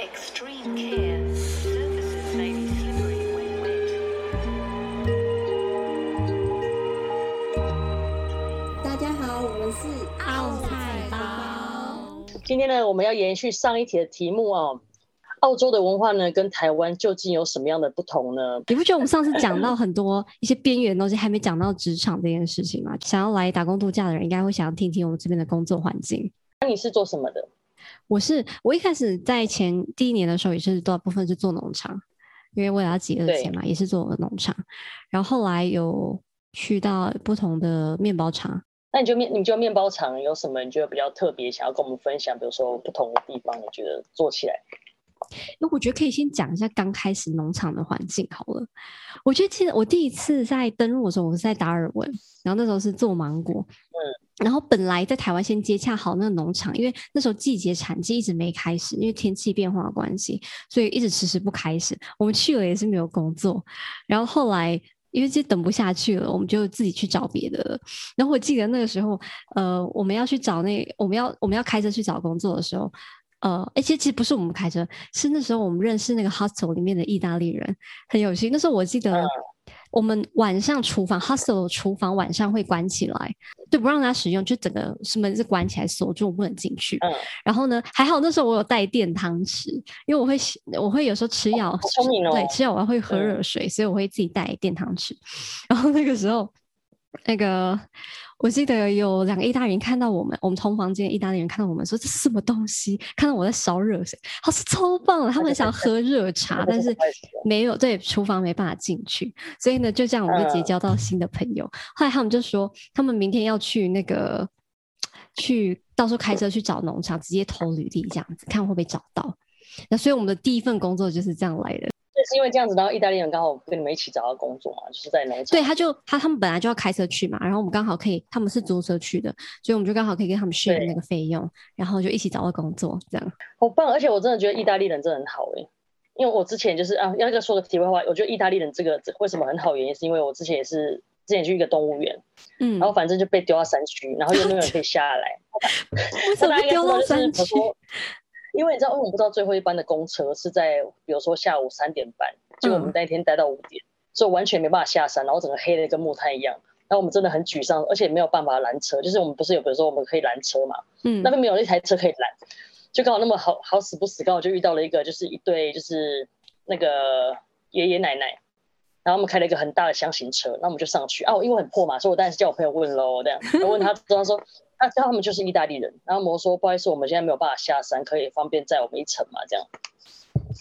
Extreme care. Surfaces may be slippery when wet. 大家好，我们是奥菜包。今天呢，我们要延续上一题的题目哦。澳洲的文化呢，跟台湾究竟有什么样的不同呢？你不觉得我们上次讲到很多一些边缘的东西，还没讲到职场这件事情吗？想要来打工度假的人，应该会想要听听我们这边的工作环境。那你是做什么的？我是我一开始在前第一年的时候，也是多部分是做农场，因为为了要节约钱嘛，也是做农场。然后后来有去到不同的面包厂。那你就面，你就面包厂有什么你觉得比较特别，想要跟我们分享？比如说不同的地方，你觉得做起来？那我觉得可以先讲一下刚开始农场的环境好了。我觉得其实我第一次在登录的时候，我是在达尔文，然后那时候是做芒果，嗯，然后本来在台湾先接洽好那个农场，因为那时候季节产季一直没开始，因为天气变化的关系，所以一直迟迟不开始。我们去了也是没有工作，然后后来因为就等不下去了，我们就自己去找别的了。然后我记得那个时候，呃，我们要去找那我们要我们要开车去找工作的时候。呃，而且其实不是我们开车，是那时候我们认识那个 hostel 里面的意大利人，很有趣。那时候我记得，我们晚上厨房 hostel 厨房晚上会关起来，就不让他使用，就整个门是关起来锁住，不能进去。嗯。然后呢，还好那时候我有带电汤匙，因为我会我会有时候吃药，哦哦、对，吃药我还会喝热水，嗯，所以我会自己带电汤匙。然后那个时候，那个。我记得有两个意大利人看到我们，我们同房间意大利人看到我们说，这是什么东西？看到我在烧热水，好是超棒了。他们想喝热茶，但是没有，对，厨房没办法进去，所以呢，就这样我们就结交到新的朋友。后来他们就说，他们明天要去那个，去到时候开车去找农场，直接投履历这样子，看会不会找到。那所以我们的第一份工作就是这样来的。是因为这样子，然后意大利人刚好跟你们一起找到工作嘛，就是在农场。对，他就他他们本来就要开车去嘛，然后我们刚好可以，他们是租车去的，所以我们就刚好可以跟他们 share 那个费用，然后就一起找到工作，这样。好棒！而且我真的觉得意大利人真的很好哎、欸，因为我之前就是啊，要那个说个题外话，我觉得意大利人这个为什么很好，原因是因为我之前也是之前去一个动物园，嗯，然后反正就被丢到山区，然后又没有人可以下来，为什么被 丢到山区？因为你知道，因为我们不知道最后一班的公车是在，比如说下午三点半，结果我们那天待到五点，嗯，所以完全没办法下山，然后整个黑的跟木炭一样，然后我们真的很沮丧，而且没有办法拦车，就是我们不是有，比如说我们可以拦车嘛，嗯，那边没有一台车可以拦，就刚好那么好好死不死，刚好就遇到了一个，就是一对就是那个爷爷奶奶，然后我们开了一个很大的箱型车，那我们就上去啊，因为很破嘛，所以我当然是叫我朋友问喽，这样，我问他，他说。那他们就是意大利人，然后我说不好意思，我们现在没有办法下山，可以方便载我们一程嘛？这样，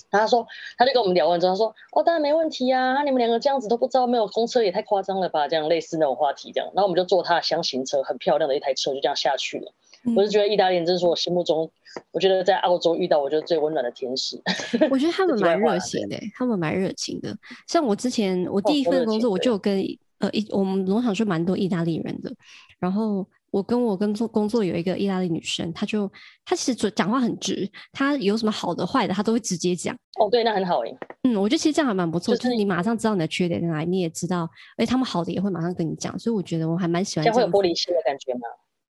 然后他说他就跟我们聊完之后，他说哦，当然没问题啊，你们两个这样子都不知道没有公车也太夸张了吧？这样类似那种话题这样，然后我们就坐他的箱型车，很漂亮的一台车，就这样下去了。嗯、我是觉得意大利人，真是我心目中，我觉得在澳洲遇到我觉得最温暖的天使。我觉得他 们蛮热情的，他们蛮热情的。像我之前我第一份工作，我就跟、哦、呃一我们农场就蛮多意大利人的，然后。我跟我跟做工作有一个意大利女生，她就她其实讲话很直，她有什么好的坏的，她都会直接讲。哦，对，那很好诶。嗯，我觉得其实这样还蛮不错，就是，就是你马上知道你的缺点在哪里，你也知道，而且他们好的也会马上跟你讲，所以我觉得我还蛮喜欢这样。这样会有玻璃心的感觉吗？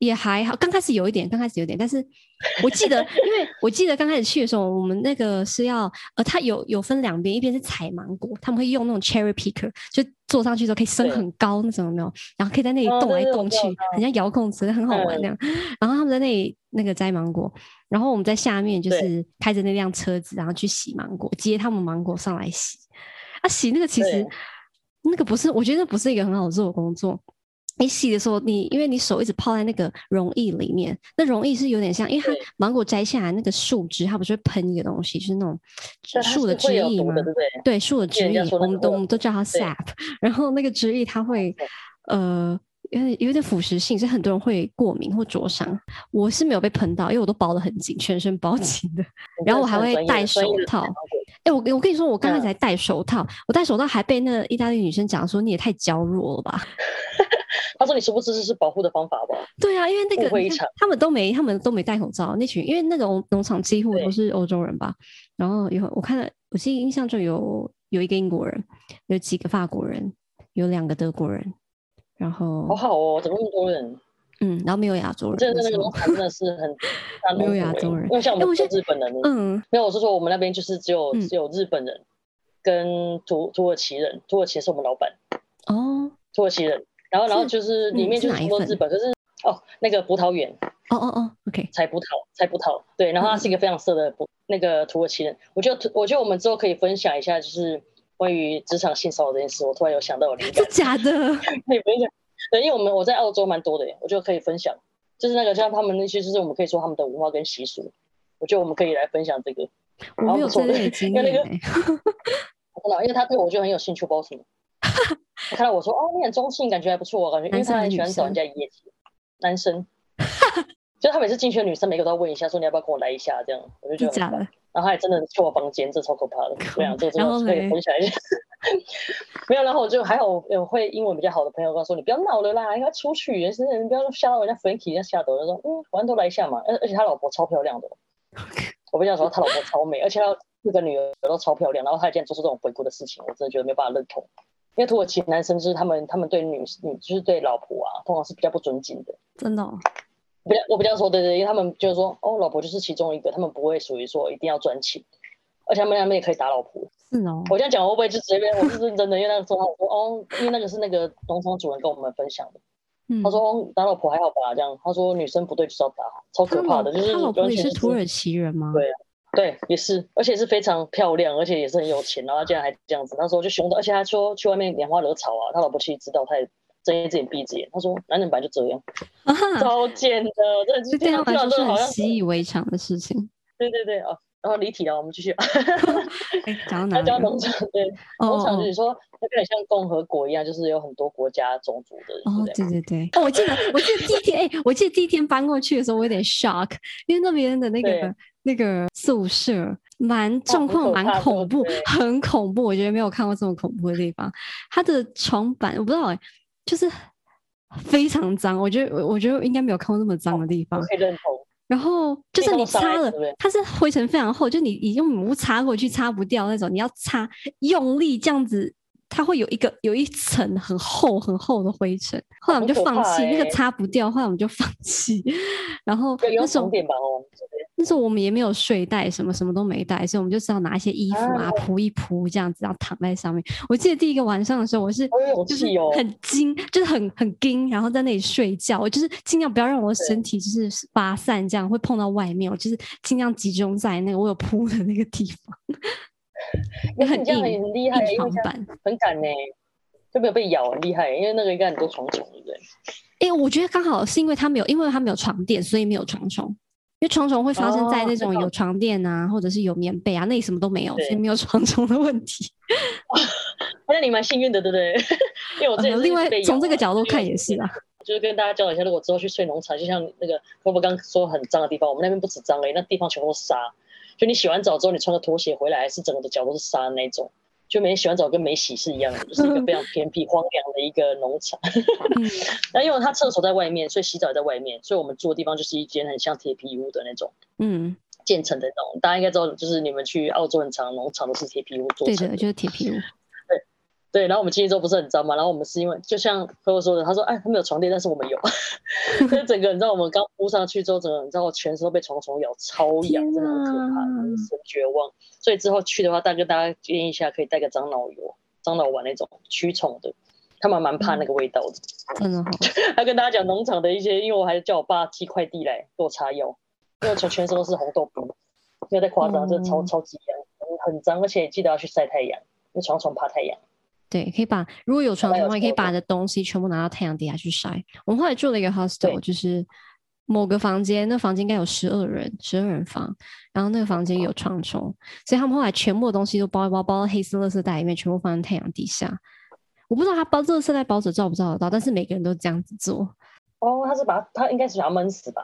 也还好，刚开始有一点，刚开始有点，但是 我记得，因为我记得刚开始去的时候，我们那个是要，呃，它有有分两边，一边是采芒果，他们会用那种 cherry picker，就坐上去之后可以升很高那种，有没有？然后可以在那里动来动去，哦、很像遥控车，很好玩那样。然后他们在那里那个摘芒果，然后我们在下面就是开着那辆车子，然后去洗芒果，接他们芒果上来洗。啊，洗那个其实那个不是，我觉得那不是一个很好做的工作。你洗的时候，你因为你手一直泡在那个溶液里面，那溶液是有点像，因为它芒果摘下来那个树枝，它不是会喷一个东西，就是那种树的汁液嘛？对，树的汁液，我们都我们都叫它 sap。然后那个汁液它会呃有点有点腐蚀性，所以很多人会过敏或灼伤。我是没有被喷到，因为我都包得很紧，全身包紧的。然后我还会戴手套。哎、欸，我我跟你说，我刚才才戴手套，我戴手套还被那个意大利女生讲说，你也太娇弱了吧。他说：“你是不是这是保护的方法吧？”对啊，因为那个他们都没，他们都没戴口罩。那群因为那个农场几乎都是欧洲人吧。然后有我看了，我记得印象中有有一个英国人，有几个法国人，有两个德国人。然后好好哦，怎么那么多人？嗯，然后没有亚洲人，真的那个农场真的是很 没有亚洲人，因为像我们是日本人，嗯，没有，我是说我们那边就是只有只有日本人跟土土耳其人，土耳其是我们老板哦，土耳其人，然后然后就是里面就是很多日本，可是哦那个葡萄园，哦哦哦，OK，采葡萄采葡萄，对，然后他是一个非常色的那个土耳其人，我觉得我觉得我们之后可以分享一下，就是关于职场性骚扰这件事，我突然有想到有灵感，是 假的，可以分享。对，因为我们我在澳洲蛮多的耶，我觉得可以分享，就是那个像他们那些，就是我们可以说他们的文化跟习俗，我觉得我们可以来分享这个。我没有这类经验、欸，因为那个，真的，因为他对我就很有兴趣，不知道什么。他看到我说哦，你很中性，感觉还不错，感觉因为他很喜欢找人家一夜情，男生，就他每次进去的女生每个都要问一下，说你要不要跟我来一下，这样我就觉得很。然后他还真的去我房间，这超可怕的。对啊，这个真的可以分享一下。没有，然后我就还好有会英文比较好的朋友跟我说：“你不要闹了啦，应该出去，人是人不要吓到人家 Frankie，人家吓到。”他说：“嗯，反正都来一下嘛。”而而且他老婆超漂亮的，我不想说他老婆超美，而且他四个女儿都超漂亮。然后他竟然做出这种回顾的事情，我真的觉得没办法认同。因为土耳其男生就是他们，他们对女女就是对老婆啊，通常是比较不尊敬的。真的、哦。比较我比较说对对，因为他们就是说哦，老婆就是其中一个，他们不会属于说一定要专情，而且他们那边也可以打老婆。是哦，我这样讲会不会就随便？我是认真的，因为那个时候我说哦，因为那个是那个农场主人跟我们分享的，嗯、他说、哦、打老婆还好吧？这样他说女生不对就是要打，超可怕的。就是他老婆也是土耳其人吗？对、啊、对，也是，而且是非常漂亮，而且也是很有钱，然后他竟然还这样子。那时候就凶的，而且他说去外面拈花惹草啊，他老婆其实知道，他也睁一只眼闭一只眼。他说男人本来就这样，超贱的，真的是这样来说是很习以为常的事情。对对对啊。然后离题了，我们继续。哎，讲到哪？他讲农场，对，农场就是说，它有点像共和国一样，就是有很多国家种族的。哦，对对对。哦，我记得，我记得第一天，哎，我记得第一天搬过去的时候，我有点 shock，因为那边的那个那个宿舍蛮状况蛮恐怖，很恐怖。我觉得没有看过这么恐怖的地方。它的床板我不知道，哎，就是非常脏。我觉得，我觉得应该没有看过那么脏的地方。然后就是你擦了，它是灰尘非常厚，就你你用抹擦过去擦不掉那种，你要擦用力这样子，它会有一个有一层很厚很厚的灰尘。后来我们就放弃，欸、那个擦不掉，后来我们就放弃。然后那时候。但是我们也没有睡袋，什么什么都没带，所以我们就只好拿一些衣服啊铺一铺，这样子，然后躺在上面。我记得第一个晚上的时候，我是就是很惊，就是很很惊，然后在那里睡觉。我就是尽量不要让我的身体就是发散，这样会碰到外面。我就是尽量集中在那个我有铺的那个地方。也很硬，很厉害，床板很敢呢，就没有被咬，很厉害。因为那个应该很多床虫，对不对？哎，我觉得刚好是因为它没有，因为它没有床垫，所以没有床虫。因为床虫会发生在那种有床垫啊，哦、或者是有棉被啊，那里什么都没有，所以没有床虫的问题。那你蛮幸运的，对不对？因为我这、啊、另外从这个角度看也是啊，就是跟大家交流一下，如果之后去睡农场，就像那个波波刚说很脏的地方，我们那边不止脏哎，那地方全部都是沙，就你洗完澡之后，你穿个拖鞋回来，是整个的脚都是沙的那种。就没洗完澡跟没洗是一样的，就是一个 非常偏僻荒凉的一个农场。那因为他厕所在外面，所以洗澡也在外面，所以我们住的地方就是一间很像铁皮屋的那种，嗯，建成的那种。大家应该知道，就是你们去澳洲很长农场都是铁皮屋做成的，对的，就是铁皮屋。对，然后我们进去之后不是很脏嘛，然后我们是因为就像朋友说的，他说哎，他没有床垫，但是我们有，所以整个你知道我们刚铺上去之后，整个你知道我全身都被虫虫咬，超痒，真的很可怕，很绝望。所以之后去的话，大概大家建议一下，可以带个樟脑油、樟脑丸那种驱虫的，他们蛮怕那个味道的。真的好。还跟大家讲农场的一些，因为我还叫我爸寄快递来给我擦药，因为全全身都是红豆冰，没有太夸张，真的超超级痒，很脏，而且记得要去晒太阳，因为床虫怕太阳。对，可以把如果有床的话，也可以把你的东西全部拿到太阳底下去晒。我们后来住了一个 hostel，就是某个房间，那房间应该有十二人，十二人房，然后那个房间有床虫，所以他们后来全部的东西都包一包，包到黑色垃圾袋里面，全部放在太阳底下。我不知道他包这个垃圾袋包着照不照得到，但是每个人都这样子做。哦，他是把他应该是想要闷死吧？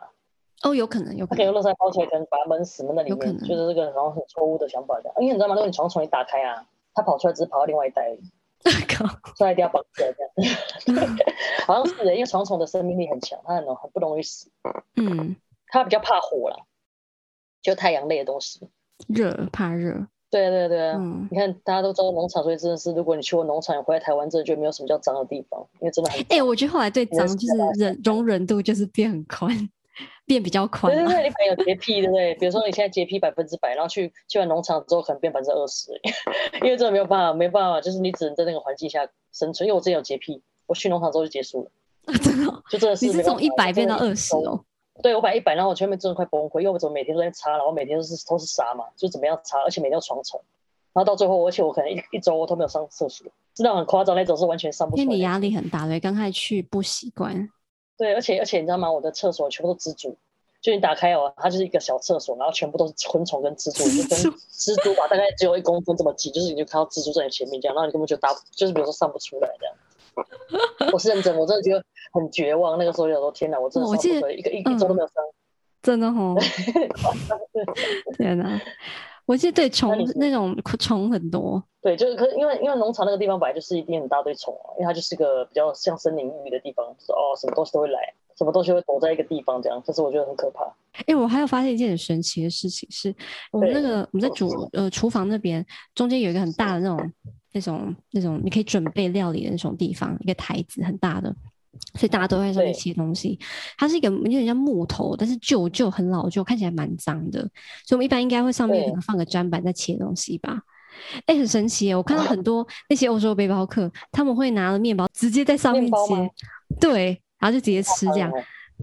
哦，有可能，有可能。他给垃圾袋包起来，可能把它闷死闷在里面。有可能。就是这个好像很错误的想法的，因为你知道吗？如果你床虫一打开啊，它跑出来只是跑到另外一袋。一定要绑起来，这样 好像是的，因为床虫的生命力很强，它很很不容易死。嗯，它比较怕火了，就太阳类的东西。热，怕热。对对对啊，嗯你看大家都知道农场，所以真的是，如果你去过农场，你回来台湾，真的就没有什么叫脏的地方，因为真的很脏。哎、我觉得后来对脏就是忍容忍度就是变很宽，变比较宽嘛。对对对，你可能有洁癖，对不对？比如说你现在洁癖百分之百，然后去去完农场之后，可能变百分之二十，因为真的没有办法，没办法，就是你只能在那个环境下生存。因为我之前有洁癖，我去农场之后就结束了，真的哦、就真的是你是从一百变到二十。哦。对，我本来一百，然后我前面真的快崩溃，因为我怎么每天都在擦，然后每天都是都是沙嘛，就怎么样擦，而且每天要床虫，然后到最后，而且我可能一一周我都没有上厕所，真的很夸张那种，是完全上不。因为你压力很大，对，刚开始去不习惯。对，而且而且你知道吗？我的厕所全部都蜘蛛，就你打开哦，它就是一个小厕所，然后全部都是昆虫跟蜘蛛，就跟蜘蛛吧，大概只有一公分这么近，就是你就看到蜘蛛在你前面这样，然后你根本就打，就是比如说上不出来这样。我是认真，我真的觉得很绝望。那个时候就说：“天哪，我真的上不出来，一个一一周都没有上。”真的哦，天哪！我记得对虫那种虫很多，对，就是可是因为因为农场那个地方本来就是一定很大堆虫啊，因为它就是个比较像森林域的地方，就是哦什么东西都会来，什么东西会躲在一个地方这样，可是我觉得很可怕。哎、欸，我还有发现一件很神奇的事情是，我们那个我们在主呃厨房那边中间有一个很大的那种那种那种你可以准备料理的那种地方，一个台子很大的。所以大家都会在上面切东西，它是一个有点像木头，但是旧旧很老旧，看起来蛮脏的。所以我们一般应该会上面可能放个砧板在切东西吧。哎、欸，很神奇耶！我看到很多 那些欧洲背包客，他们会拿了面包直接在上面切，对，然后就直接吃这样。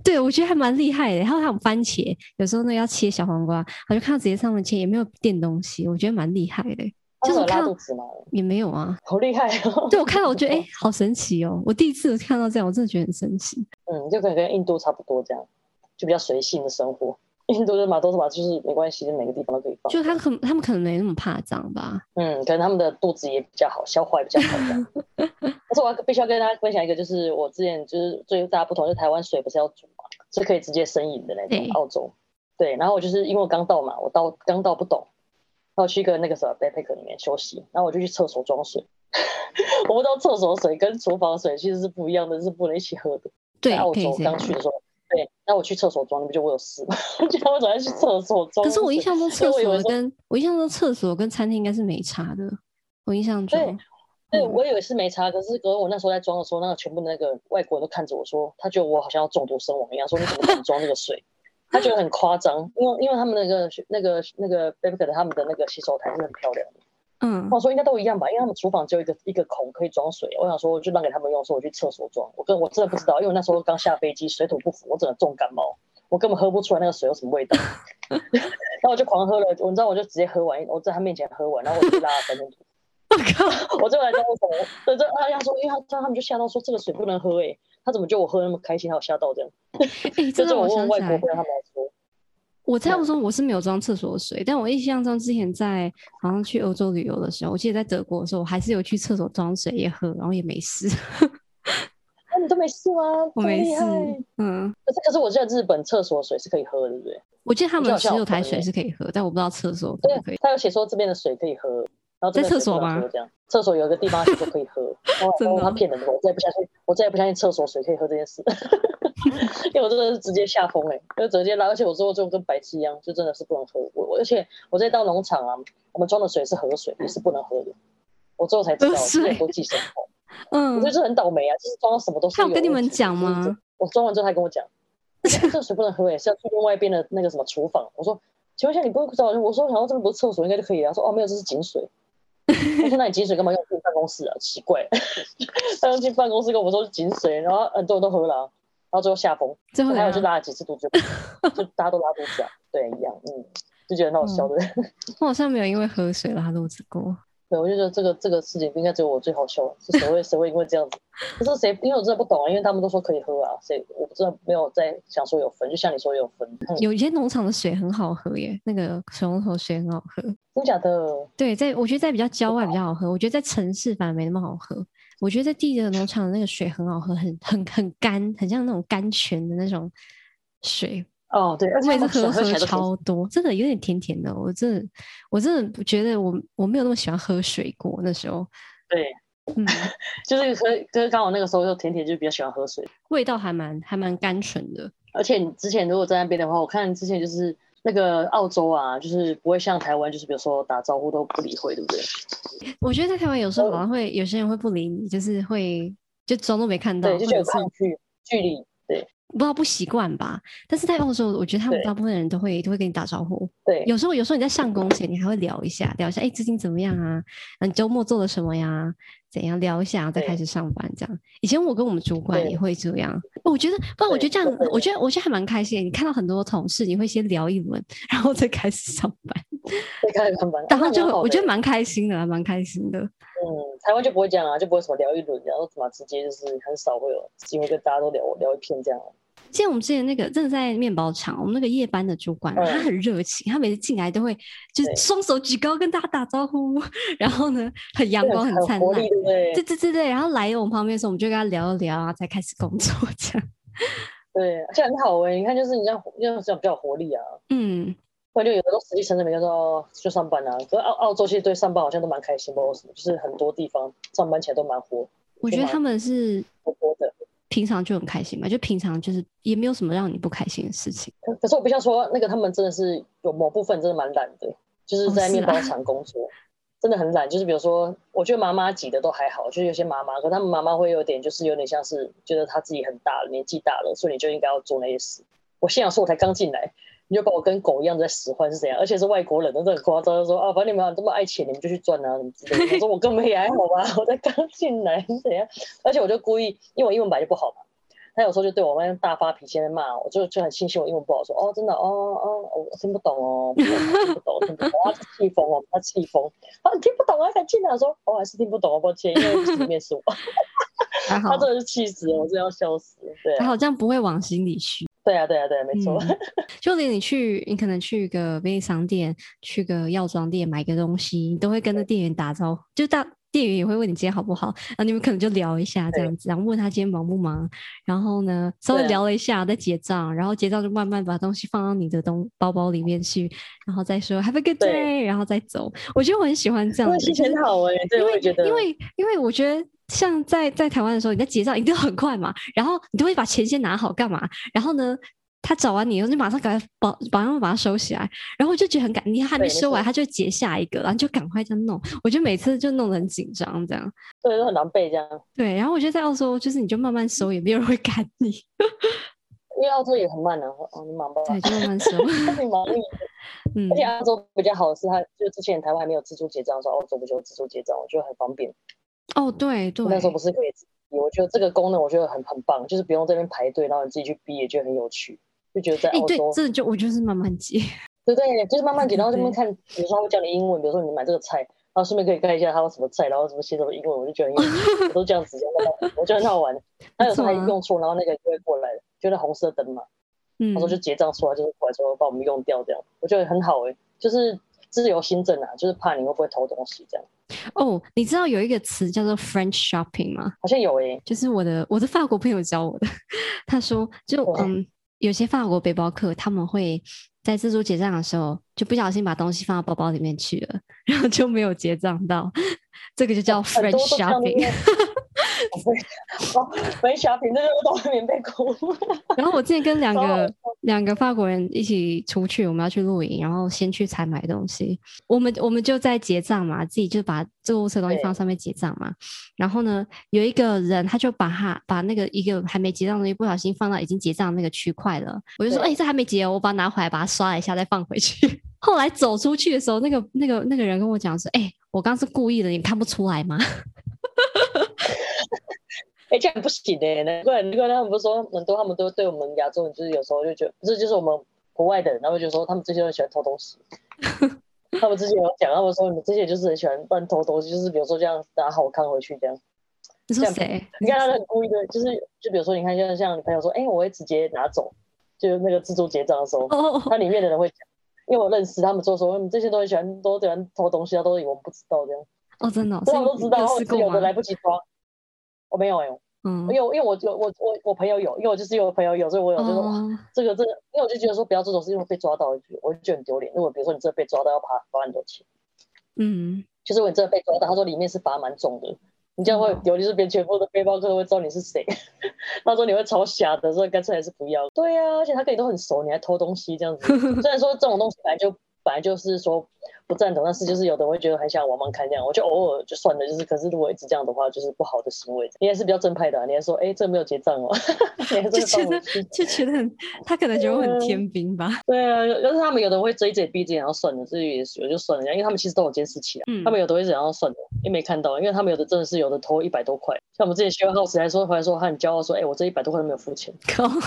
对，我觉得还蛮厉害的。然后还有番茄，有时候呢要切小黄瓜，我就看到直接上面切，也没有垫东西，我觉得蛮厉害的。就是我看到也没有啊，好厉害哦！对，我看到我觉得哎、欸，好神奇哦！我第一次看到这样，我真的觉得很神奇。嗯，就可能跟印度差不多这样，就比较随性的生活。印度的马都是嘛，就是没关系，每个地方都可以放。就他可他们可能没那么怕脏吧？嗯，可能他们的肚子也比较好，消化也比较好。但是我要必须要跟大家分享一个，就是我之前就是最大不同，就是台湾水不是要煮嘛，是可以直接生饮的那种。澳洲对，然后我就是因为我刚到嘛，我到刚到不懂。然后去一个那个什么 backpack 里面休息，然后我就去厕所装水。我不知道厕所水跟厨房水其实是不一样的，是不能一起喝的。对，澳洲刚去的时候，对，那我去厕所装，你不就我有事吗？就我早上去厕所装。可是我印象中厕所跟我印象中厕所跟餐厅应该是没差的。我印象中，对，对、嗯、我以为是没差，可是可是我那时候在装的时候，那个全部的那个外国人都看着我说，他觉得我好像要中毒身亡一样，说你怎么敢装这个水？他觉得很夸张，因为因为他们那个那个那个 babycat 他们的那个洗手台是很漂亮的，嗯，我说应该都一样吧，因为他们厨房只有一个一个孔可以装水，我想说我就让给他们用，说我去厕所装，我跟我真的不知道，因为那时候刚下飞机，水土不服，我整个重感冒，我根本喝不出来那个水有什么味道，然后我就狂喝了，我你知道我就直接喝完，我在他面前喝完，然后我就拉了三天吐，我靠，我最后来知道为什么，对，这他说，因为他他们就吓到说这个水不能喝哎、欸，他怎么就我喝那么开心，还有吓到这样，哎，真的我想起来。我在澳洲我是没有装厕所的水，但我印象中之前在好像去欧洲旅游的时候，我记得在德国的时候，我还是有去厕所装水也喝，然后也没事。那、啊、你都没事吗？我没事。嗯。可是可是我记得日本厕所水是可以喝的，对不对？我记得他们洗手台水是可以喝，但我不知道厕所可不可以。他有写说这边的水可以喝，然后在厕所吗？这样，厕所有一个地方写说可以喝，然后他骗人的，我再也不相信，我再也不相信厕所水可以喝这件事。因为我真的是直接吓疯哎、欸，就直接拉，而且我之后就跟白痴一样，就真的是不能喝。我而且我再到农场啊，我们装的水是河水，也是不能喝的。我之后才知道，之前都寄生虫。嗯，我觉得这很倒霉啊，就是装什么都是。他有跟你们讲吗？我装完之后他跟我讲，这个水不能喝哎、欸，是要去另外一边的那个什么厨房。我说，请问一下，你不会找我说，想到这边不是厕所应该就可以啊？他说哦没有，这是井水。我说那你井水干嘛用进办公室啊？奇怪，他用进办公室跟我们说是井水，然后很多人都喝了、啊。然后最后下风，最后还有就拉了几次肚子，就大家都拉肚子啊，对，一样，嗯，就觉得很好笑的。我好像没有因为喝水拉肚子过。对，我就觉得这个这个事情应该只有我最好笑了，是谁会谁会因为这样子？可是谁？因为我真的不懂啊，因为他们都说可以喝啊，谁？我真的没有在想说有分，就像你说有分。嗯、有一些农场的水很好喝耶，那个水龙头水很好喝。真假的？对，在我觉得在比较郊外比较好喝，我觉得在城市反而没那么好喝。我觉得在地的农场的那个水很好喝，很很很干，很像那种甘泉的那种水。哦，对，而且是喝喝超多，真的有点甜甜的。我真的，我真的觉得我我没有那么喜欢喝水果那时候。对，嗯，就是喝，就是刚好那个时候又甜甜，就比较喜欢喝水，味道还蛮还蛮甘醇的。而且你之前如果在那边的话，我看之前就是那个澳洲啊，就是不会像台湾，就是比如说打招呼都不理会，对不对？我觉得在台湾有时候好像会有些人会不理你，就是会就装作没看到，对，就觉得抗拒距离，对。不知道不习惯吧，但是在澳洲，我觉得他们大部分人都会都会跟你打招呼。对，有时候有时候你在上工前，你还会聊一下，聊一下，哎，最近怎么样啊？你周末做了什么呀？怎样聊一下，再开始上班这样。以前我跟我们主管也会这样。我觉得，不然我觉得这样，我觉得我觉得还蛮开心。你看到很多同事，你会先聊一轮，然后再开始上班。再开始上班，然后就我觉得蛮开心的，蛮开心的。嗯，台湾就不会这样啊，就不会什么聊一轮，然后怎么直接就是很少会有机会跟大家都聊聊一片这样。像我们之前那个正在面包厂，我们那个夜班的主管，他很热情，他每次进来都会就是双手举高跟大家打招呼，然后呢很阳光很灿烂，对对对对，然后来我们旁边的时候，我们就跟他聊一聊，然后才开始工作这样。对，而且很好哎，你看就是你这样，这样这样比较有活力啊。嗯，或者就有的都实际上每个说就上班啊，可是澳澳洲其实对上班好像都蛮开心，不知道什么，就是很多地方上班起来都蛮活。我觉得他们是活泼的。平常就很开心嘛，就平常就是也没有什么让你不开心的事情。可是我不想说，那个他们真的是有某部分真的蛮懒的，就是在面包厂工作，哦啊、真的很懒。就是比如说，我觉得妈妈级的都还好，就是有些妈妈，可他们妈妈会有点，就是有点像是觉得她自己很大了，年纪大了，所以你就应该要做那些事。我现想说，我才刚进来，你就把我跟狗一样在使唤是怎样？而且是外国人，都很夸张，就说啊，反正你们这么爱钱，你们就去赚啊，什么之类的。我说我根本也还好吧，我才刚进来是怎样？而且我就故意，因为我英文本来就不好嘛。他有时候就对我们大发脾气在骂，我就就很庆幸我英文不好说，哦真的哦哦我听不懂哦，听不懂听不懂，他气疯哦，他气疯，啊你听不懂啊，才进来说我、哦、还是听不懂啊，抱歉，因为里面是我，他真的是气死了，我真的要笑死，对，他好像不会往心里去，对啊对啊对啊，没错，嗯、就连你去，你可能去个便利商店，去个药妆店买个东西，你都会跟那店员打招呼，就大。店员也会问你今天好不好，然后你们可能就聊一下这样子，然后问他今天忙不忙，然后呢稍微聊了一下再结账，然后结账就慢慢把东西放到你的东包包里面去，然后再说 Have a good day，然后再走。我觉得我很喜欢这样子，很好哎、欸，对，我觉得，因为因为我觉得像在在台湾的时候，你在结账一定很快嘛，然后你都会把钱先拿好干嘛，然后呢。他找完你以后，你马上赶快把马上把它收起来，然后我就觉得很赶，你还没收完，他就结下一个，然后就赶快这样弄。我觉得每次就弄得很紧张，这样对，都很狼狈这样。对，然后我觉得在澳洲，就是你就慢慢收，也没有人会赶你，因为澳洲也很慢啊。哦，你忙吧。对，就慢慢收。你忙你。嗯。而且澳洲比较好的是，他就之前台湾还没有自助结账的时候，澳洲不就自助结账，我觉得很方便。哦，对对。那时候不是可以自己，我觉得这个功能我觉得很很棒，就是不用这边排队，然后你自己去逼，也觉得很有趣。就觉得在澳洲，这就我就是慢慢结，对对，就是慢慢结，然后这边看，比如说他会教你英文，比如说你买这个菜，然后顺便可以看一下他有什么菜，然后什么写什么英文，我就觉得很有趣，我都这样子，我觉得很好玩。他有时候还用错，然后那个就会过来，就那红色灯嘛，嗯，他说就结账出来，就是过来之后把我们用掉这样，我觉得很好哎、欸，就是自由新政啊，就是怕你会不会偷东西这样。哦，你知道有一个词叫做 French shopping 吗？好像有诶、欸，就是我的我的法国朋友教我的，他说就嗯。有些法国背包客，他们会在自助结账的时候就不小心把东西放到包包里面去了，然后就没有结账到，这个就叫 French shopping。没小品，那个都在棉被哭。然后我之前跟两个两个法国人一起出去，我们要去露营，然后先去采买东西。我们我们就在结账嘛，自己就把购物车东西放上面结账嘛。然后呢，有一个人他就把他把那个一个还没结账的东西不小心放到已经结账的那个区块了。我就说，哎、欸，这还没结哦，我把它拿回来，把它刷一下，再放回去。后来走出去的时候，那个那个那个人跟我讲说，哎、欸，我刚刚是故意的，你看不出来吗？哎、欸，这样不行的、欸。难怪难怪他们不是说很多，他们都对我们亚洲人就是有时候就觉得，这就是我们国外的人，然后就说他们这些人喜欢偷东西。他们之前有讲，他们说你们这些就是很喜欢乱偷东西，就是比如说这样拿好看回去这样。你说谁？你看他很故意的，就是就比如说你看像像你朋友说，哎、欸，我会直接拿走，就是那个自助结账的时候，他里面的人会讲，因为我认识他们，就说你们这些都很喜欢都喜欢偷东西，他都以为我们不知道这样。哦，真的、哦，我都知道，然后有的来不及抓。我没有哎、欸，嗯，因为因为我有我我我朋友有，因为我就是有朋友有，所以我有这种、嗯、这个这个，因为我就觉得说不要这种事，因为被抓到，我就觉得很丢脸。如果比如说你真的被抓到要罚罚很多钱，嗯，就是我真的被抓到，他说里面是罚蛮重的，你这样会尤其是别全部的背包客都会知道你是谁，他说你会超瞎的，所以干脆还是不要。对呀、啊，而且他跟你都很熟，你还偷东西这样子。虽然说这种东西本来就本来就是说。不赞同，但是就是有的人会觉得很想往往看这样，我就偶尔就算了，就是可是如果一直这样的话，就是不好的行为。你也是比较正派的、啊，你还说哎、欸，这没有结账哦，就觉得就觉得很，他可能觉得我很天兵吧。对啊，但是他们有的人会睁一只眼闭一只眼，然后算了，这也是有就算了，因为他们其实都有监视器啊。嗯。他们有的会想要算了，因为没看到，因为他们有的真的是有的偷一百多块，像我们之前学号时还说回来说他很骄傲说，哎、欸，我这一百多块都没有付钱。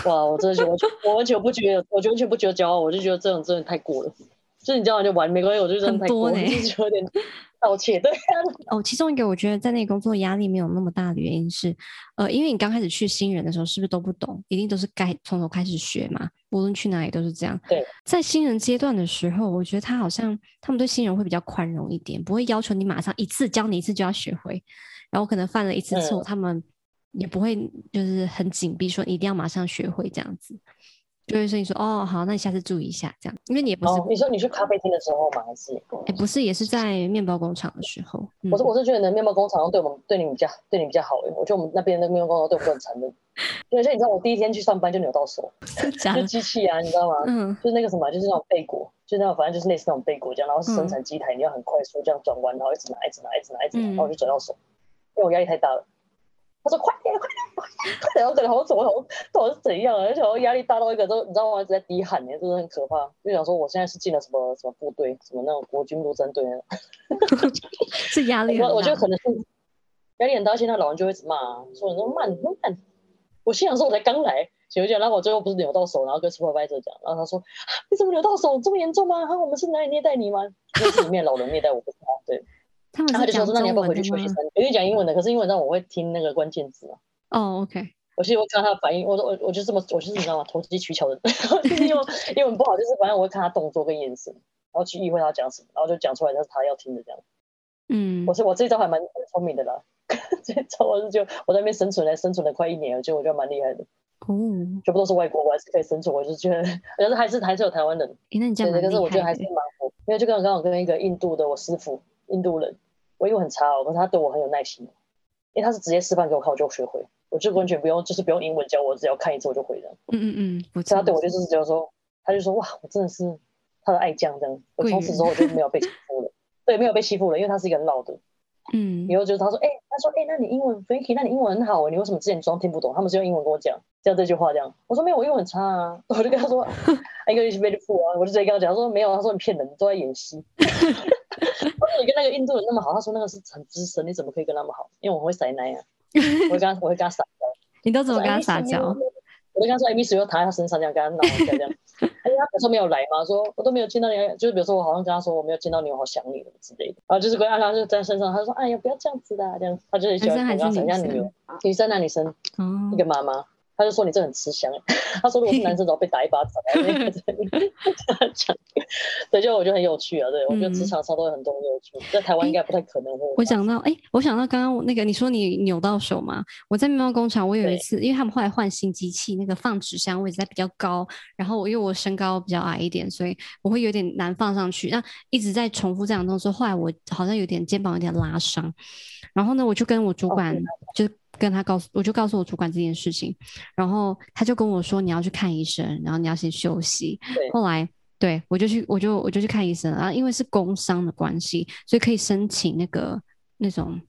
哇，我真的觉得我完全不觉得，我完全不觉得骄傲，我就觉得这种真的太过了。就是你这样就玩没关系，我就真的太多了，就有点 道歉。对哦，其中一个我觉得在那里工作压力没有那么大的原因是，呃，因为你刚开始去新人的时候，是不是都不懂？一定都是该从头开始学嘛。无论去哪里都是这样。对，在新人阶段的时候，我觉得他好像他们对新人会比较宽容一点，不会要求你马上一次教你一次就要学会。然后可能犯了一次错，嗯、他们也不会就是很紧逼，说一定要马上学会这样子。就会说你说哦好，那你下次注意一下这样，因为你也不是、哦、你说你去咖啡厅的时候吗？还是哎不是，也是在面包工厂的时候。我是我是觉得呢，面包工厂对我们对你比较对你比较好哎，我觉得我们那边的面包工厂对我们很残忍。因为像你知道，我第一天去上班就扭到手，就机器啊，你知道吗？嗯，就是那个什么，就是那种背果，就那种反正就是类似那种背果这样，然后是生产机台，你要很快速这样转弯，然后一直拿一直拿一直拿一直拿，然后我就转到手，因为我压力太大了。他说快点快点快点，快点！我感觉好怎么好到底是怎样啊？而且我压力大到一个都，你知道吗？一直在滴汗，真的很可怕。就想说我现在是进了什么什么部队，什么那种国军陆战队呢？是压力很大。我我觉得可能是压力很大，现在老人就会一直骂、啊，说你那么慢那么慢。我心想说我才刚来，结果然后我最后不是扭到手，然后跟 supervisor 讲，然后他说你怎么扭到手这么严重吗？哈，我们是哪里虐待你吗？那是里面老人虐待我，不是他。对。他们他就说：“那你要不要回去学习？有点讲英文的，可是英文让我会听那个关键字啊。哦、oh,，OK。我其实我看他的反应，我说我我就这么，我就是你知道吗？投机取巧的，因为英文不好，就是反正我会看他动作跟眼神，然后去意会他讲什么，然后就讲出来，那是他要听的这样。嗯，我是我这一招还蛮聪明的啦。这一招我是就我在那边生存，了生存了快一年了，就我觉得蛮厉害的。哦，全部都是外国，我还是可以生存，我就觉得，可是还是还是有台湾人。欸、那你这样蛮厉害的。可是我觉得还是蛮火，因为就刚刚好跟一个印度的我师傅，印度人。我英文很差哦，可是他对我很有耐心，因为他是直接示范给我看，我就学会，我就完全不用，就是不用英文教我，只要看一次我就会了。嗯嗯嗯，他对我就是觉得说，他就说哇，我真的是他的爱将这样。我从此之后我就没有被欺负了，对，没有被欺负了，因为他是一个很老的。嗯，然后就是他说，哎、欸，他说，哎、欸，那你英文，Frankie，那你英文很好，你为什么之前装听不懂？他们是用英文跟我讲，这样这句话这样。我说没有，我英文很差啊。我就跟他说，English very poor 啊，我就直接跟他讲，他说没有，他说你骗人，你都在演戏。他 说你跟那个印度人那么好，他说那个是很资深，你怎么可以跟他们好？因为我会塞奶啊，我会跟他，我会跟他撒娇。你都怎么跟他撒娇？我就跟他说，哎，米斯又躺在他身上这样跟他闹一下这样。哎，他本身没有来嘛，说我都没有见到你，就是比如说我好像跟他说我没有见到你，我好想你之类的。然后就是跟他，他就在身上，他说，哎呀，不要这样子的，这样。他就是喜欢跟他讲像女儿，女生啊女生，一个妈妈。他就说你这很吃香，他说如果是男生，早被打一巴掌。对，就我觉得很有趣啊。对，我觉得职场上都有很多有趣，在台湾应该不太可能会。我想到，哎，我想到刚刚那个你说你扭到手嘛？我在面包工厂，我有一次，因为他们后来换新机器，那个放纸箱位置在比较高，然后我因为我身高比较矮一点，所以我会有点难放上去。那一直在重复这样动作，后来我好像有点肩膀有点拉伤，然后呢，我就跟我主管。跟他告诉，我就告诉我主管这件事情，然后他就跟我说，你要去看医生，然后你要先休息。后来对我就去，我就我就去看医生，然后因为是工伤的关系，所以可以申请那个那种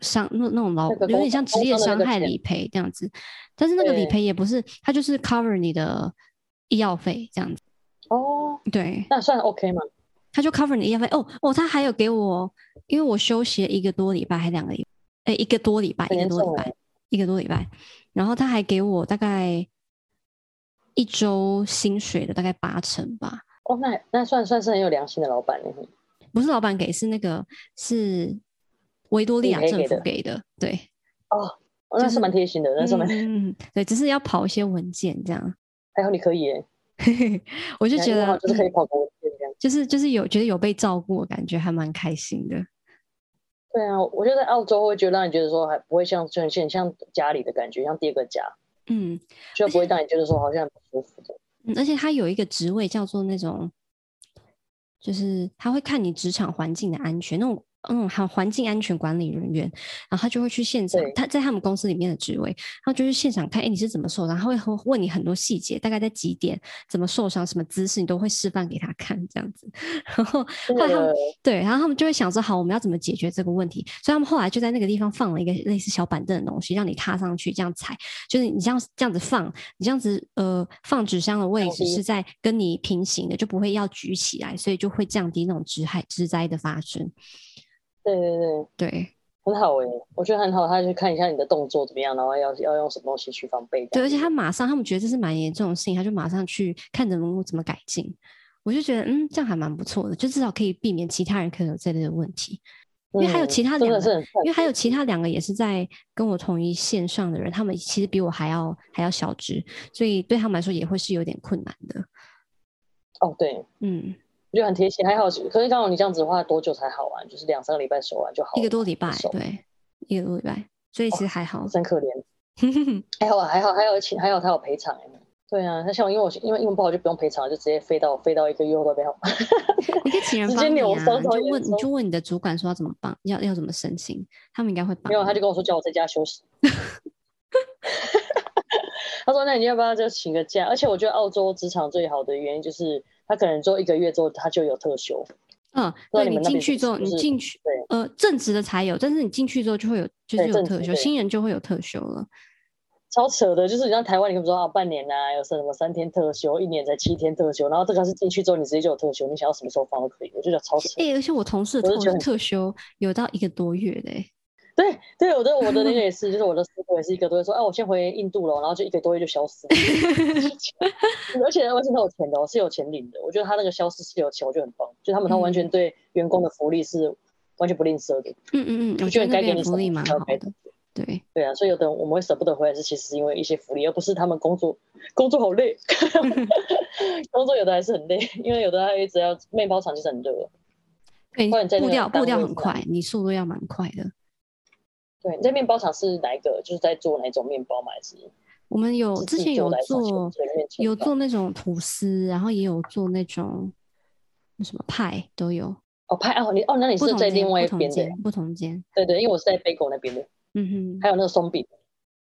伤那那种劳，有点像职业伤害理赔这样子。但是那个理赔也不是，他就是 cover 你的医药费这样子。哦，对，那算 OK 吗？他就 cover 你医药费。哦哦，他还有给我，因为我休息了一个多礼拜，还两个礼拜。哎，一个多礼拜，一个多礼拜，一个多礼拜，然后他还给我大概一周薪水的大概八成吧。哦，那那算算是很有良心的老板了。不是老板给，是那个是维多利亚政府给的。对。哦，那是蛮贴心的，那是蛮嗯，对，只是要跑一些文件这样。还好你可以耶，我就觉得就是可以跑个文件这样，就是就是有觉得有被照顾，感觉还蛮开心的。对啊，我觉得在澳洲会觉得让你觉得说还不会像像像家里的感觉，像第二个家，嗯，就不会让你觉得说好像很不舒服的。嗯，而且他有一个职位叫做那种，就是他会看你职场环境的安全，那种嗯，还有环境安全管理人员，然后他就会去现场，他在他们公司里面的职位，然后就是现场看，哎，你是怎么受伤？他会问你很多细节，大概在几点，怎么受伤，什么姿势，你都会示范给他看，这样子。然后后来他们对，然后他们就会想说，好，我们要怎么解决这个问题？所以他们后来就在那个地方放了一个类似小板凳的东西，让你踏上去这样踩，就是你这样这样子放，你这样子呃放纸箱的位置是在跟你平行的，就不会要举起来，所以就会降低那种灾害之灾的发生。对对对对，很好哎、欸，我觉得很好。他去看一下你的动作怎么样，然后要要用什么东西去防备。对，而且他马上，他们觉得这是蛮严重的事情，他就马上去看怎么怎么改进。我就觉得，嗯，这样还蛮不错的，就至少可以避免其他人可能有这类的问题。因为还有其他两个，嗯、因为还有其他两个也是在跟我同一线上的人，他们其实比我还要还要小只，所以对他们来说也会是有点困难的。哦，对，嗯。我觉得很贴心，还好。可是刚好你这样子的话，多久才好完？就是两三个礼拜手完就好了。一个多礼拜，对，一个多礼拜，所以其实还好。真可怜。还好，还好，还有请，还好他有赔偿。对啊，他像我，因为我因为英文不好就不用赔偿，就直接飞到飞到一个月后都没好。你可以请人帮你啊，你就问你就问你的主管说要怎么帮，要要怎么申请，他们应该会帮。没有，他就跟我说叫我在家休息。他说：“那你要不要就请个假？而且我觉得澳洲职场最好的原因就是。”他可能做一个月之后，他就有特休。嗯，对，你进去之后，你进去，对，呃，正职的才有，但是你进去之后就会有，就是有特休，新人就会有特休了。超扯的，就是你像台湾，你可以说啊，半年啊，有什么三天特休，一年才七天特休，然后这个是进去之后你直接就有特休，你想要什么时候放都可以，我觉得超扯。哎、欸，而且我同事的特休有到一个多月嘞、欸。对对，我的我的那个也 是，就是我的师傅也是一个多月说，哎、啊，我先回印度了，然后就一个多月就消失了。而且完全都有钱的，我是有钱领的。我觉得他那个消失是有钱，我觉得很棒。就他们他完全对员工的福利是完全不吝啬的。嗯嗯嗯，我觉得该给你福利蛮好的。对对啊，所以有的我们会舍不得回来，是其实是因为一些福利，而不是他们工作工作好累。工作有的还是很累，因为有的他一直要面包厂就是很热。对，步调步调很快，你速度要蛮快的。对，你在面包厂是哪一个？就是在做哪种面包吗？还是我们有之前有做有做那种吐司，然后也有做那种那什么派都有。哦，派哦，你哦，那你是在另外一边的不同间。对对，因为我是在贝果那边的。嗯哼，还有那个松饼，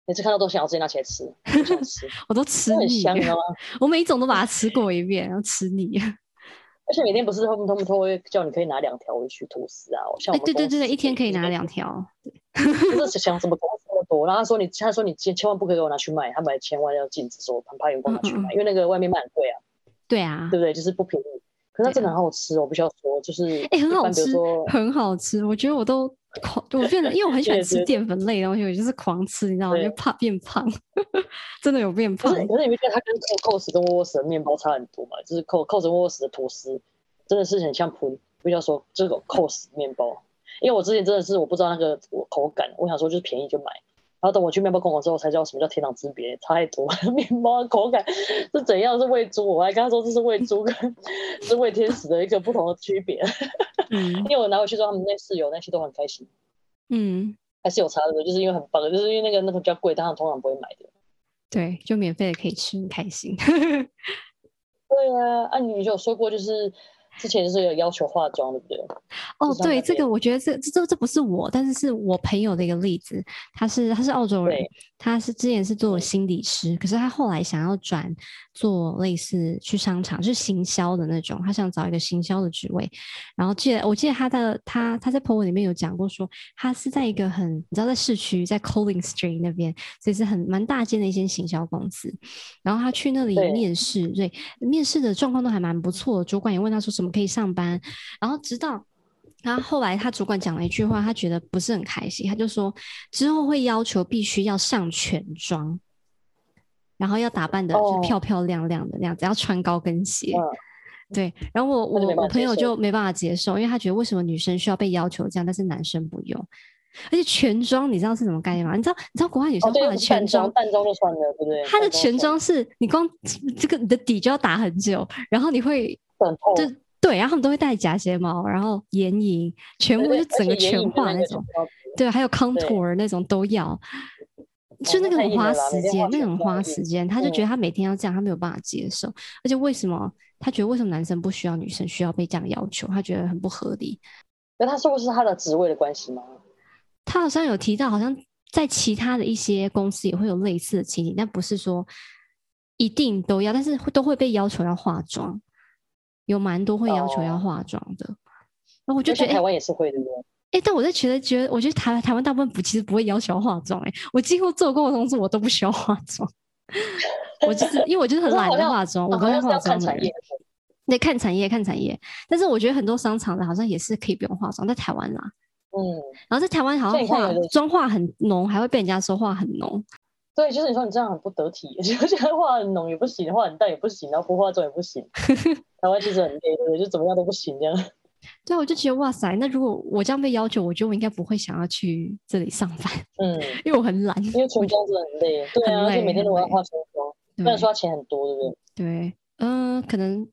每次看到都想要直接拿起来吃，想吃 我都吃。很香啊！我每一种都把它吃过一遍，然后吃腻。而且每天不是他们他们都会叫你可以拿两条回去吐司啊，像我们、欸、对对对，一天可以拿两条。不是想什么公司那么多，然后他说你，他说你千千万不可以给我拿去卖，他们还千万要禁止说，很怕员工拿去卖，嗯嗯，因为那个外面卖很贵啊。对啊，对不对？就是不便宜。可是它真的很好吃，我必须要说，就是哎、欸，很好吃，很好吃。我觉得我都狂，我变得，因为我很喜欢吃淀粉类的东西，我就是狂吃，你知道吗？就怕变胖，真的有变胖。可是，你没觉得它跟 Coles 跟沃沃斯的面包差很多嘛？就是沃斯的吐司，真的是很像普，比较说这个 Coles 面包。因为我之前真的是我不知道那个口感，我想说就是便宜就买，然后等我去面包工厂之后才知道什么叫天壤之别，差太多。面包的口感是怎样？是喂猪？我还跟他说这是喂猪跟是喂天使的一个不同的区别。嗯，因为我拿回去之后，他们那室友那些都很开心。嗯，还是有差的，就是因为很棒，就是因为那个那个比较贵，但他们通常不会买的。对，就免费的可以吃，很开心。对啊，啊，你就有说过就是。之前是有要求化妆，对不对？哦，对，这个我觉得这这这不是我，但是是我朋友的一个例子。他是他是澳洲人，他是之前是做心理师，可是他后来想要转做类似去商场，就是行销的那种，他想找一个行销的职位。然后记得我记得他的他他在 po 文里面有讲过说，他是在一个很你知道在市区在 Colling Street 那边，所以是很蛮大间的一间行销公司。然后他去那里面试，对，对，面试的状况都还蛮不错。主管也问他说什么。可以上班，然后直到他后来，他主管讲了一句话，他觉得不是很开心，他就说之后会要求必须要上全妆，然后要打扮的是漂漂亮亮的那样子，要穿高跟鞋。对，然后我我我朋友就没办法接受，因为他觉得为什么女生需要被要求这样，但是男生不用，而且全妆你知道是什么概念吗？你知道你知道国外女生化的全妆，淡妆就算了，对不对？她的全妆是你光 这个你的底就要打很久，然后你会就。对，然后他们都会戴假睫毛，然后眼影，全部就整个全化那种。对，还有 contour 那种都要，就那个很花时间，那种花时间，他就觉得他每天要这样，他没有办法接受。而且为什么他觉得为什么男生不需要，女生需要被这样要求？他觉得很不合理。那他说过是他的职位的关系吗？他好像有提到，好像在其他的一些公司也会有类似的情景，但不是说一定都要，但是都会被要求要化妆，有蛮多会要求要化妆的。那、哦、我就觉得台湾也是会的。哎、欸，但我在觉得，觉得我觉得台台湾大部分不其实不会要求化妆。哎，我几乎做过的工作我都不需要化妆。我就是因为我就是很懒得化妆，我不会化妆的人。得看产业，看产业。但是我觉得很多商场的好像也是可以不用化妆，在台湾啦。嗯。然后在台湾好像化妆化很浓，还会被人家说化很浓。对，就是你说你这样很不得体，就是化很浓也不行，化很淡也不行，然后不化妆也不行。台湾其实很累，对，就怎么样都不行这样。对，我就觉得哇塞，那如果我这样被要求，我觉得我应该不会想要去这里上班。嗯，因为我很懒，因为化妆真的很累。对啊，而且每天都要化妆妆，虽然说钱很多，对不对？对，嗯、呃，可能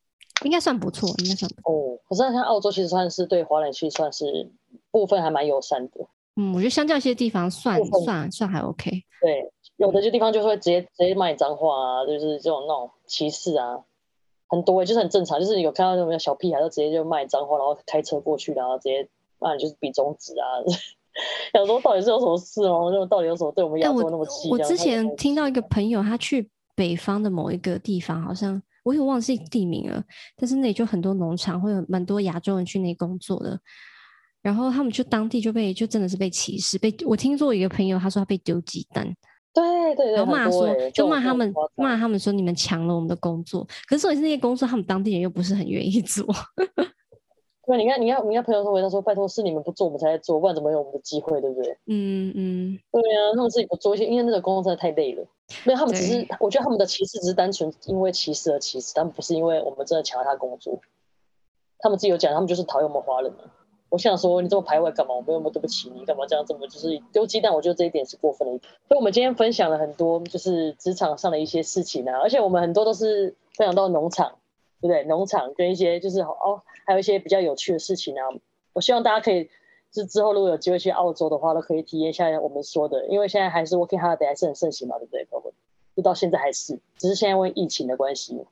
应该算不错，应该算不错。哦，可是像澳洲其实算是对华人区算是部分还蛮友善的。嗯，我觉得相较一些地方算算算还 OK。对，有的些地方就会直接直接骂你脏话啊，就是这种那种歧视啊。很多、欸、就是很正常，就是有看到那种小屁孩，就直接就骂脏话，然后开车过去，然后直接骂你就是比中指啊。想说到底是有什么事吗？那到底有什么对我们亚洲那么气？我之前听到一个朋友，他去北方的某一个地方，好像我也忘记地名了，但是那里就很多农场，会有蛮多亚洲人去那里工作的。然后他们就当地就被就真的是被歧视，被我听说一个朋友他说他被丢鸡蛋。对对对，然后骂说，就骂他们，骂他们说你们抢了我们的工作。可是说那些工作，他们当地人又不是很愿意做。对，你看，你看，你看，朋友说，他说拜托是你们不做，我们才来做，不然怎么有我们的机会，对不对？嗯嗯，对啊，他们自己不做一些，因为那个工作真的太累了。没有，他们只是，我觉得他们的歧视只是单纯因为歧视而歧视，但不是因为我们真的抢了他工作。他们自己有讲，他们就是讨厌我们华人嘛。我想说，你这么排外干嘛？我没有那么对不起你，干嘛这样这么就是丢鸡蛋？我觉得这一点是过分的。所以，我们今天分享了很多，就是职场上的一些事情啊，而且我们很多都是分享到农场，对不对？农场跟一些就是哦，还有一些比较有趣的事情啊。我希望大家可以，就是之后如果有机会去澳洲的话，都可以体验一下我们说的，因为现在还是 working holiday 还是很盛行嘛，对不对？包括就到现在还是，只是现在因为疫情的关系，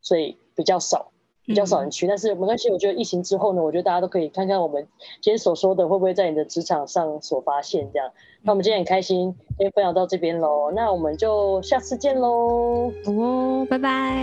所以比较少。比较少人去，但是没关系。我觉得疫情之后呢，我觉得大家都可以看看我们今天所说的会不会在你的职场上所发现这样。那我们今天很开心，先分享到这边喽。那我们就下次见喽。哦，拜拜。